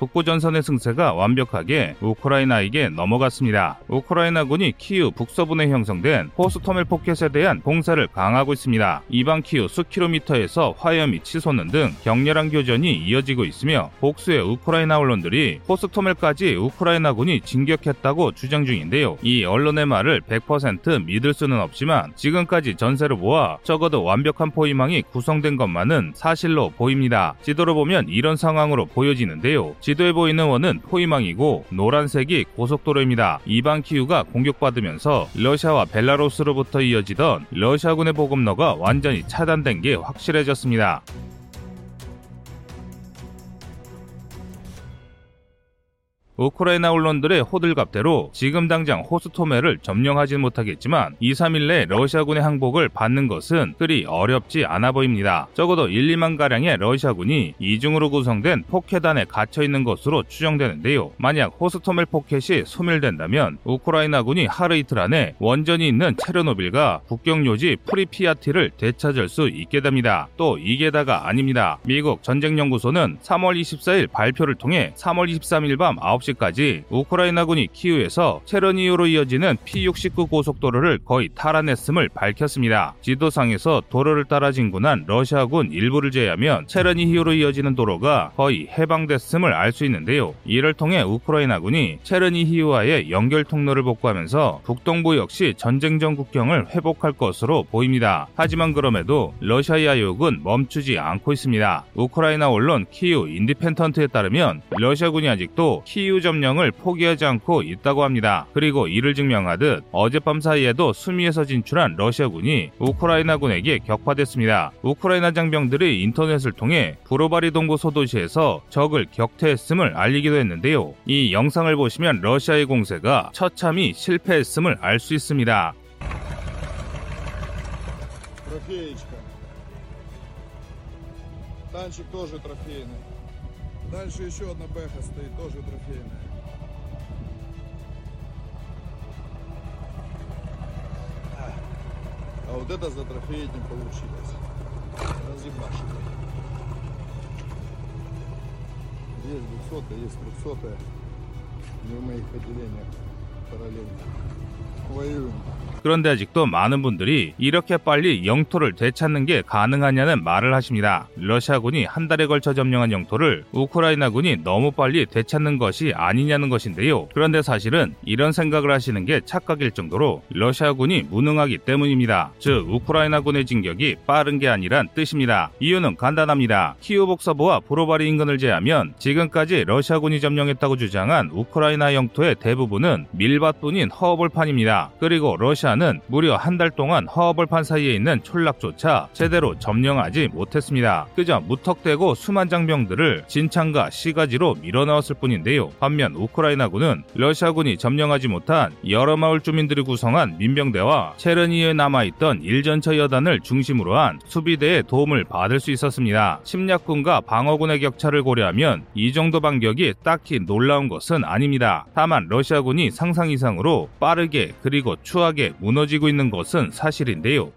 북부 전선의 승세가 완벽하게 우크라이나에게 넘어갔습니다. 우크라이나군이 키우 북서부에 형성된 호스토멜 포켓에 대한 봉사를 강화하고 있습니다. 이방 키우 수킬로미터에서 화염이 치솟는 등 격렬한 교전이 이어지고 있으며 복수의 우크라이나 언론들이 호스토멜까지 우크라이나군이 진격했다고 주장 중인데요. 이 언론의 말을 100% 믿을 수는 없지만 지금까지 전세를 모아 적어도 완벽한 포위망이 구성된 것만은 사실로 보입니다. 지도로 보면 이런 상황으로 보여지는데요. 지도에 보이는 원은 포위망이고 노란색이 고속도로입니다. 이방 키우가 공격받으면서 러시아와 벨라루스로부터 이어지던 러시아군의 보급로가 완전히 차단된 게 확실해졌습니다. 우크라이나 언론들의 호들갑대로 지금 당장 호스토멜을 점령하진 못하겠지만 2, 3일 내 러시아군의 항복을 받는 것은 그리 어렵지 않아 보입니다. 적어도 1, 2만 가량의 러시아군이 이중으로 구성된 포켓 안에 갇혀 있는 것으로 추정되는데요. 만약 호스토멜 포켓이 소멸된다면 우크라이나군이 하루 이틀 안에 원전이 있는 체르노빌과 국경 요지 프리피아티를 되찾을 수 있게 됩니다. 또 이게 다가 아닙니다. 미국 전쟁연구소는 3월 24일 발표를 통해 3월 23일 밤 9시 9시까지 우크라이나군이 키우에서 체르니히우로 이어지는 P69 고속도로를 거의 탈환했음을 밝혔습니다. 지도상에서 도로를 따라 진군한 러시아군 일부를 제외하면 체르니히우로 이어지는 도로가 거의 해방됐음을 알 수 있는데요. 이를 통해 우크라이나군이 체르니히우와의 연결 통로를 복구하면서 북동부 역시 전쟁 전 국경을 회복할 것으로 보입니다. 하지만 그럼에도 러시아의 야욕은 멈추지 않고 있습니다. 우크라이나 언론 키우 인디펜던트에 따르면 러시아군이 아직도 키우 점령을 포기하지 않고 있다고 합니다. 그리고 이를 증명하듯 어젯밤 사이에도 수미에서 진출한 러시아군이 우크라이나군에게 격파됐습니다. 우크라이나 장병들이 인터넷을 통해 브로바리 동부 소도시에서 적을 격퇴했음을 알리기도 했는데요. 이 영상을 보시면 러시아의 공세가 처참히 실패했음을 알 수 있습니다. Трофеечка. Танчик тоже трофейный. Дальше еще одна бэха стоит, тоже трофейная. А, а вот это за трофей не получилось. Разъебашили. Есть 200 есть 300 Не в моих отделениях параллельно. Воюем. 그런데 아직도 많은 분들이 이렇게 빨리 영토를 되찾는 게 가능하냐는 말을 하십니다. 러시아군이 한 달에 걸쳐 점령한 영토를 우크라이나군이 너무 빨리 되찾는 것이 아니냐는 것인데요. 그런데 사실은 이런 생각을 하시는 게 착각일 정도로 러시아군이 무능하기 때문입니다. 즉 우크라이나군의 진격이 빠른 게 아니란 뜻입니다. 이유는 간단합니다. 키우 복서부와 브로바리 인근을 제하면 지금까지 러시아군이 점령했다고 주장한 우크라이나 영토의 대부분은 밀밭뿐인 허벌판입니다. 그리고 러시아 러시아는 무려 한 달 동안 허허벌판 사이에 있는 촌락조차 제대로 점령하지 못했습니다. 그저 무턱대고 수만 장병들을 진창과 시가지로 밀어넣었을 뿐인데요. 반면 우크라이나군은 러시아군이 점령하지 못한 여러 마을 주민들이 구성한 민병대와 체르니에 남아있던 일전처 여단을 중심으로 한 수비대의 도움을 받을 수 있었습니다. 침략군과 방어군의 격차를 고려하면 이 정도 반격이 딱히 놀라운 것은 아닙니다. 다만 러시아군이 상상 이상으로 빠르게 그리고 추하게 무너지고 있는 것은 사실인데요.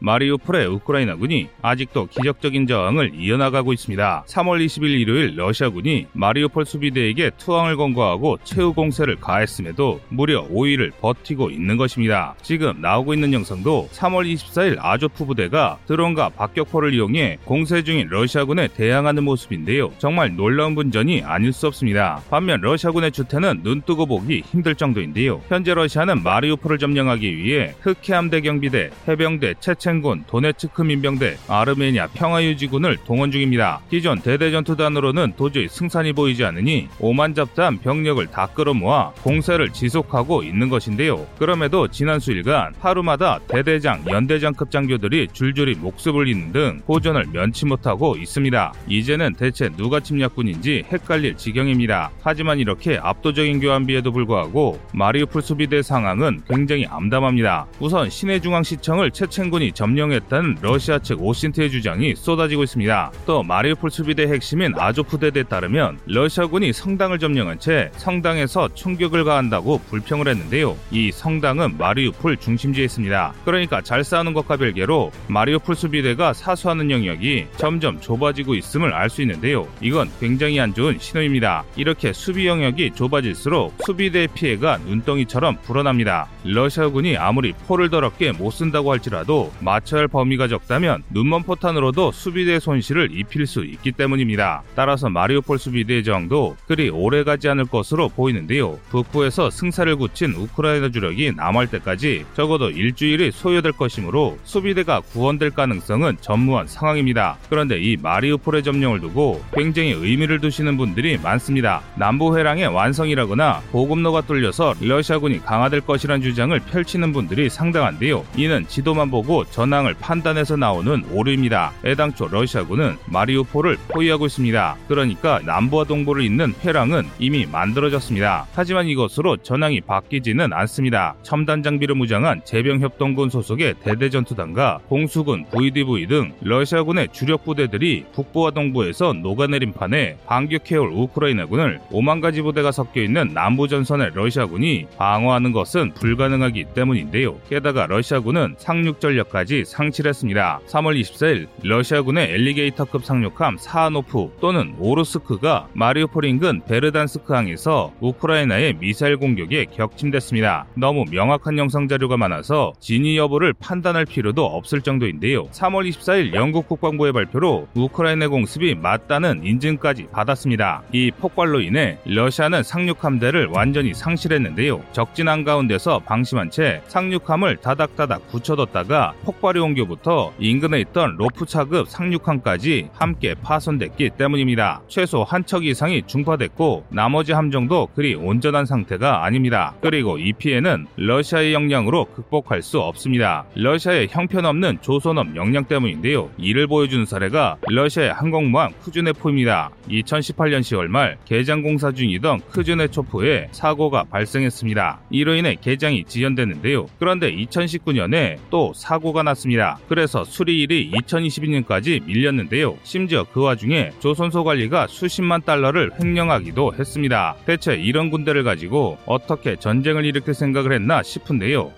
마리우폴의 우크라이나군이 아직도 기적적인 저항을 이어나가고 있습니다. 3월 20일 일요일 러시아군이 마리우폴 수비대에게 투항을 권고하고 최후 공세를 가했음에도 무려 5일을 버티고 있는 것입니다. 지금 나오고 있는 영상도 3월 24일 아조프 부대가 드론과 박격포를 이용해 공세 중인 러시아군에 대항하는 모습인데요. 정말 놀라운 분전이 아닐 수 없습니다. 반면 러시아군의 주태는 눈뜨고 보기 힘들 정도인데요. 현재 러시아는 마리우폴을 점령하기 위해 흑해함대 경비대, 해병대, 체체 체첸군, 도네츠크 민병대, 아르메니아 평화유지군을 동원 중입니다. 기존 대대전투단으로는 도저히 승산이 보이지 않으니 오만잡다한 병력을 다 끌어모아 공세를 지속하고 있는 것인데요. 그럼에도 지난 수일간 하루마다 대대장, 연대장급 장교들이 줄줄이 목숨을 잃는 등 고전을 면치 못하고 있습니다. 이제는 대체 누가 침략군인지 헷갈릴 지경입니다. 하지만 이렇게 압도적인 교환비에도 불구하고 마리우폴 수비대 상황은 굉장히 암담합니다. 우선 시내 중앙시청을 체첸군이 점령했다는 러시아 측 오신트의 주장이 쏟아지고 있습니다. 또 마리우폴 수비대 핵심인 아조프대대에 따르면 러시아군이 성당을 점령한 채 성당에서 총격을 가한다고 불평을 했는데요. 이 성당은 마리우폴 중심지에 있습니다. 그러니까 잘 싸우는 것과 별개로 마리우폴 수비대가 사수하는 영역이 점점 좁아지고 있음을 알 수 있는데요. 이건 굉장히 안 좋은 신호입니다. 이렇게 수비 영역이 좁아질수록 수비대의 피해가 눈덩이처럼 불어납니다. 러시아군이 아무리 포를 더럽게 못 쓴다고 할지라도 할 범위가 적다면 눈먼 포탄으로도 수비대의 손실을 입힐 수 있기 때문입니다. 따라서 마리오폴 수비대의 저항도 그리 오래가지 않을 것으로 보이는데요. 북부에서 승사를 굳힌 우크라이나 주력이 남할 때까지 적어도 일주일이 소요될 것이므로 수비대가 구원될 가능성은 전무한 상황입니다. 그런데 이 마리우폴의 점령을 두고 굉장히 의미를 두시는 분들이 많습니다. 남부 회랑의 완성이라거나 보급로가 뚫려서 러시아군이 강화될 것이란 주장을 펼치는 분들이 상당한데요. 이는 지도만 보고 전황을 판단해서 나오는 오류입니다. 애당초 러시아군은 마리우폴을 포위하고 있습니다. 그러니까 남부와 동부를 잇는 회랑은 이미 만들어졌습니다. 하지만 이것으로 전황이 바뀌지는 않습니다. 첨단 장비로 무장한 제병협동군 소속의 대대전투단과 공수군, VDV 등 러시아군의 주력 부대들이 북부와 동부에서 녹아내린 판에 반격해올 우크라이나군을 5만 가지 부대가 섞여 있는 남부 전선의 러시아군이 방어하는 것은 불가능하기 때문인데요. 게다가 러시아군은 상륙 전력까지 상실했습니다. 3월 24일 러시아군의 엘리게이터급 상륙함 사하노프 또는 오르스크가 마리우폴 인근 베르단스크 항에서 우크라이나의 미사일 공격에 격침됐습니다. 너무 명확한 영상 자료가 많아서 진위 여부를 판단할 필요도 없을 정도인데요. 3월 24일 영국 국방부의 발표로 우크라이나 공습이 맞다는 인증까지 받았습니다. 이 폭발로 인해 러시아는 상륙함대를 완전히 상실했는데요. 적진 한가운데서 방심한 채 상륙함을 다닥다닥 붙여뒀다가 폭발이 온 뒤부터 인근에 있던 로푸차급 상륙함까지 함께 파손됐기 때문입니다. 최소 한 척 이상이 중파됐고 나머지 함정도 그리 온전한 상태가 아닙니다. 그리고 이 피해는 러시아의 역량으로 극복할 수 없습니다. 러시아의 형편없는 조선업 역량 때문인데요. 이를 보여주는 사례가 러시아의 항공모함 크주네포입니다. 2018년 10월 말 개장 공사 중이던 크주네초프에 사고가 발생했습니다. 이로 인해 개장이 지연됐는데요. 그런데 2019년에 또 사고가 났습니다. 그래서 수리일이 2022년까지 밀렸는데요. 심지어 그 와중에 조선소 관리가 수십만 달러를 횡령하기도 했습니다. 대체 이런 군대를 가지고 어떻게 전쟁을 일으킬 생각을 했나 싶은데요.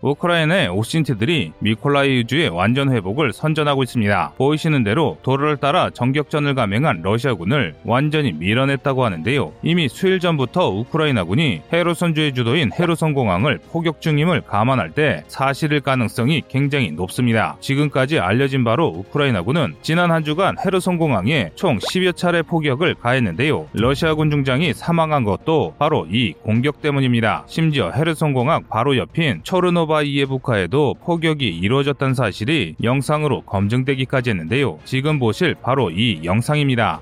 우크라이나의 OSINT들이 미콜라이우주의 완전 회복을 선전하고 있습니다. 보이시는 대로 도로를 따라 전격전을 감행한 러시아군을 완전히 밀어냈다고 하는데요. 이미 수일 전부터 우크라이나군이 헤르손주의 주도인 헤르손 공항을 포격 중임을 감안할 때 사실일 가능성이 굉장히 높습니다. 지금까지 알려진 바로 우크라이나군은 지난 한 주간 헤르손 공항에 총 10여 차례 포격을 가했는데요. 러시아군 중장이 사망한 것도 바로 이 공격 때문입니다. 심지어 헤르손 공항 바로 옆인 초르노바이우카에도 포격이 이루어졌다는 사실이 영상으로 검증되기까지 했는데요. 지금 보실 바로 이 영상입니다.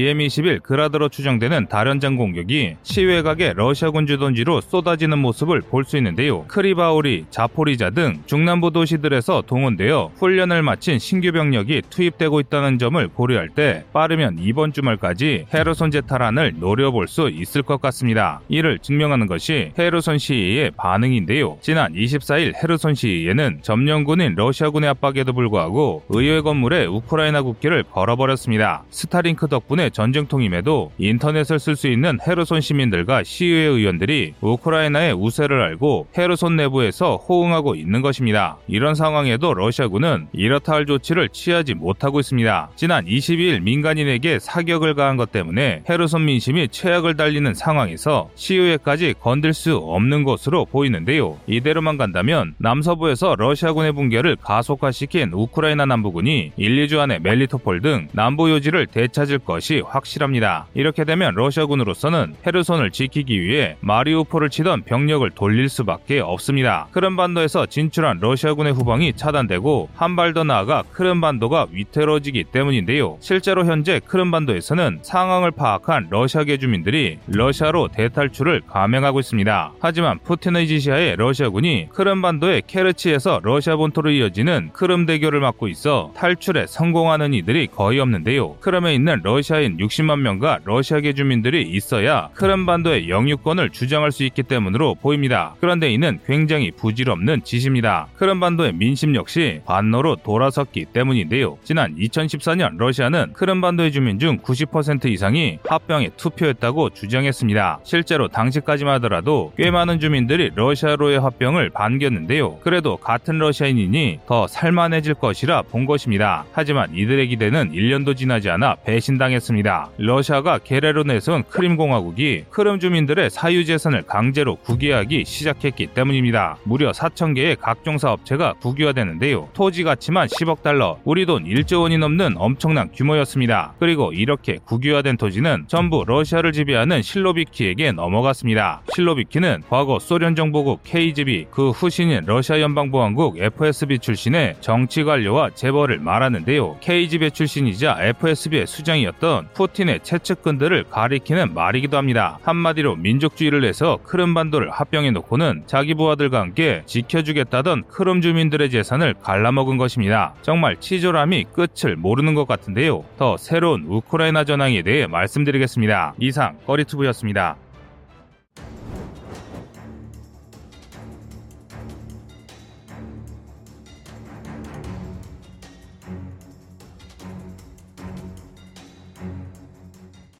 BM-21 그라드로 추정되는 다연장 공격이 시외각의 러시아군 주둔지로 쏟아지는 모습을 볼 수 있는데요. 크리바오리, 자포리자 등 중남부 도시들에서 동원되어 훈련을 마친 신규 병력이 투입되고 있다는 점을 고려할 때 빠르면 이번 주말까지 헤르손 재탈환을 노려볼 수 있을 것 같습니다. 이를 증명하는 것이 헤르손 시위의 반응인데요. 지난 24일 헤르손 시위에는 점령군인 러시아군의 압박에도 불구하고 의회 건물에 우크라이나 국기를 걸어버렸습니다. 스타링크 덕분에 전쟁통임에도 인터넷을 쓸 수 있는 헤르손 시민들과 시의회 의원들이 우크라이나의 우세를 알고 헤르손 내부에서 호응하고 있는 것입니다. 이런 상황에도 러시아군은 이렇다 할 조치를 취하지 못하고 있습니다. 지난 22일 민간인에게 사격을 가한 것 때문에 헤르손 민심이 최악을 달리는 상황에서 시의회까지 건들 수 없는 것으로 보이는데요. 이대로만 간다면 남서부에서 러시아군의 붕괴를 가속화시킨 우크라이나 남부군이 1, 2주 안에 멜리토폴 등 남부 요지를 되찾을 것이 확실합니다. 이렇게 되면 러시아군으로서는 헤르손을 지키기 위해 마리우폴을 치던 병력을 돌릴 수밖에 없습니다. 크름반도에서 진출한 러시아군의 후방이 차단되고 한 발 더 나아가 크름반도가 위태로워지기 때문인데요. 실제로 현재 크름반도에서는 상황을 파악한 러시아계 주민들이 러시아로 대탈출을 감행하고 있습니다. 하지만 푸틴의 지시하에 러시아군이 크름반도의 케르치에서 러시아 본토로 이어지는 크름 대교를 막고 있어 탈출에 성공하는 이들이 거의 없는데요. 크름에 있는 러시아인 60만 명과 러시아계 주민들이 있어야 크름반도의 영유권을 주장할 수 있기 때문으로 보입니다. 그런데 이는 굉장히 부질없는 짓입니다. 크름반도의 민심 역시 반노로 돌아섰기 때문인데요. 지난 2014년 러시아는 크름반도의 주민 중 90% 이상이 합병에 투표했다고 주장했습니다. 실제로 당시까지만 하더라도 꽤 많은 주민들이 러시아로의 합병을 반겼는데요. 그래도 같은 러시아인이니 더 살만해질 것이라 본 것입니다. 하지만 이들의 기대는 1년도 지나지 않아 배신당했습니다. 러시아가 게레로 내세운 크림공화국이 크림 주민들의 사유재산을 강제로 국유하기 시작했기 때문입니다. 무려 4,000개의 각종 사업체가 국유화되는데요. 토지 가치만 10억 달러, 우리 돈 1조 원이 넘는 엄청난 규모였습니다. 그리고 이렇게 국유화된 토지는 전부 러시아를 지배하는 실로비키에게 넘어갔습니다. 실로비키는 과거 소련 정보국 KGB, 그 후신인 러시아 연방보안국 FSB 출신의 정치 관료와 재벌을 말하는데요. KGB 출신이자 FSB의 수장이었던 푸틴의 채측근들을 가리키는 말이기도 합니다. 한마디로 민족주의를 내서 크름반도를 합병해 놓고는 자기 부하들과 함께 지켜주겠다던 크름 주민들의 재산을 갈라먹은 것입니다. 정말 치졸함이 끝을 모르는 것 같은데요. 더 새로운 우크라이나 전황에 대해 말씀드리겠습니다. 이상 꺼리투브였습니다.